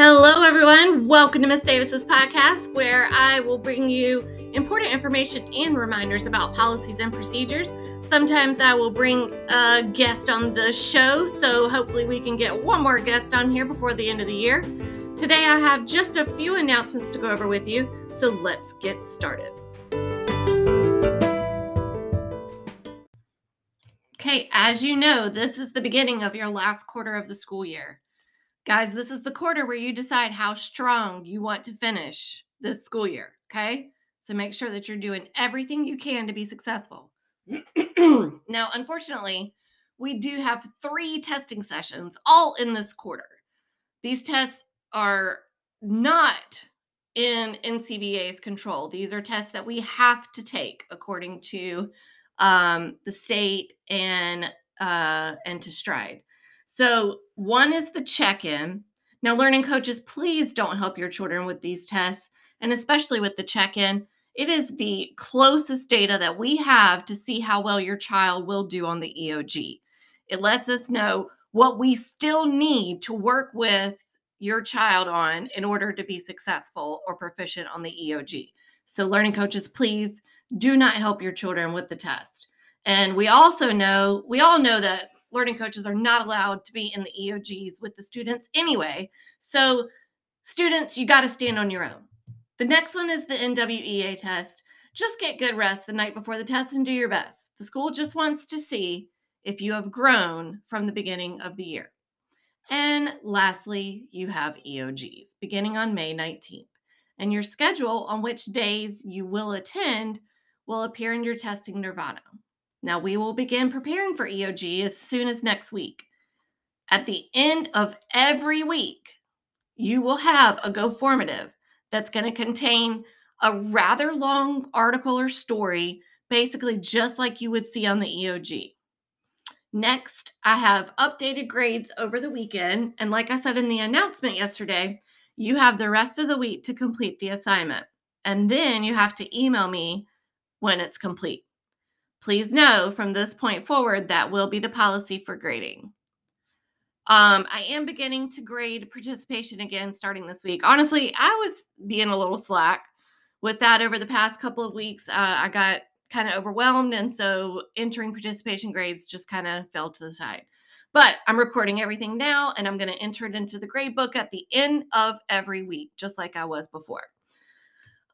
Hello, everyone. Welcome to Miss Davis's podcast, where I will bring you important information and reminders about policies and procedures. Sometimes I will bring a guest on the show, so hopefully, we can get one more guest on here before the end of the year. Today, I have just a few announcements to go over with you, so let's get started. Okay, as you know, this is the beginning of your last quarter of the school year. Guys, this is the quarter where you decide how strong you want to finish this school year. Okay. So make sure that you're doing everything you can to be successful. now, unfortunately, we do have three testing sessions all in this quarter. These tests are not in NCVA's control. These are tests that we have to take according to um, the state and uh, and to Stride. So, one is the check in. Now, learning coaches, please don't help your children with these tests, and especially with the check in. It is the closest data that we have to see how well your child will do on the EOG. It lets us know what we still need to work with your child on in order to be successful or proficient on the EOG. So, learning coaches, please do not help your children with the test. And we also know, we all know that learning coaches are not allowed to be in the EOGs with the students anyway. So, students, you got to stand on your own. The next one is the NWEA test. Just get good rest the night before the test and do your best. The school just wants to see if you have grown from the beginning of the year. And lastly, you have EOGs beginning on May 19th. And your schedule on which days you will attend will appear in your testing Nirvana. Now, we will begin preparing for EOG as soon as next week. At the end of every week, you will have a Go Formative that's going to contain a rather long article or story, basically just like you would see on the EOG. Next, I have updated grades over the weekend. And like I said in the announcement yesterday, you have the rest of the week to complete the assignment. And then you have to email me when it's complete. Please know from this point forward that will be the policy for grading. Um, I am beginning to grade participation again starting this week. Honestly, I was being a little slack with that over the past couple of weeks. Uh, I got kind of overwhelmed, and so entering participation grades just kind of fell to the side. But I'm recording everything now, and I'm going to enter it into the grade book at the end of every week, just like I was before.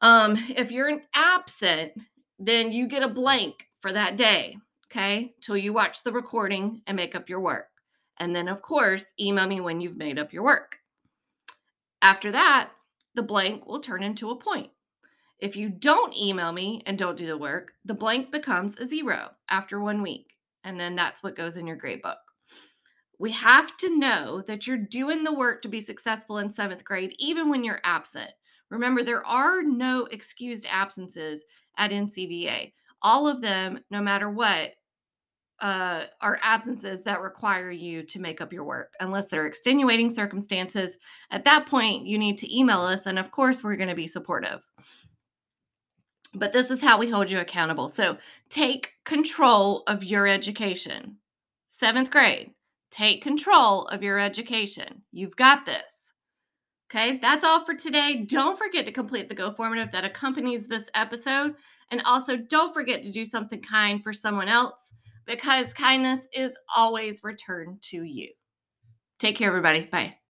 Um, if you're an absent, then you get a blank for that day, okay? Till you watch the recording and make up your work. And then, of course, email me when you've made up your work. After that, the blank will turn into a point. If you don't email me and don't do the work, the blank becomes a zero after one week. And then that's what goes in your grade book. We have to know that you're doing the work to be successful in seventh grade, even when you're absent. Remember, there are no excused absences at NCVA all of them, no matter what, uh, are absences that require you to make up your work, unless they're extenuating circumstances. At that point, you need to email us, and of course, we're going to be supportive. But this is how we hold you accountable. So take control of your education. Seventh grade, take control of your education. You've got this. Okay, that's all for today. Don't forget to complete the Go Formative that accompanies this episode. And also, don't forget to do something kind for someone else because kindness is always returned to you. Take care, everybody. Bye.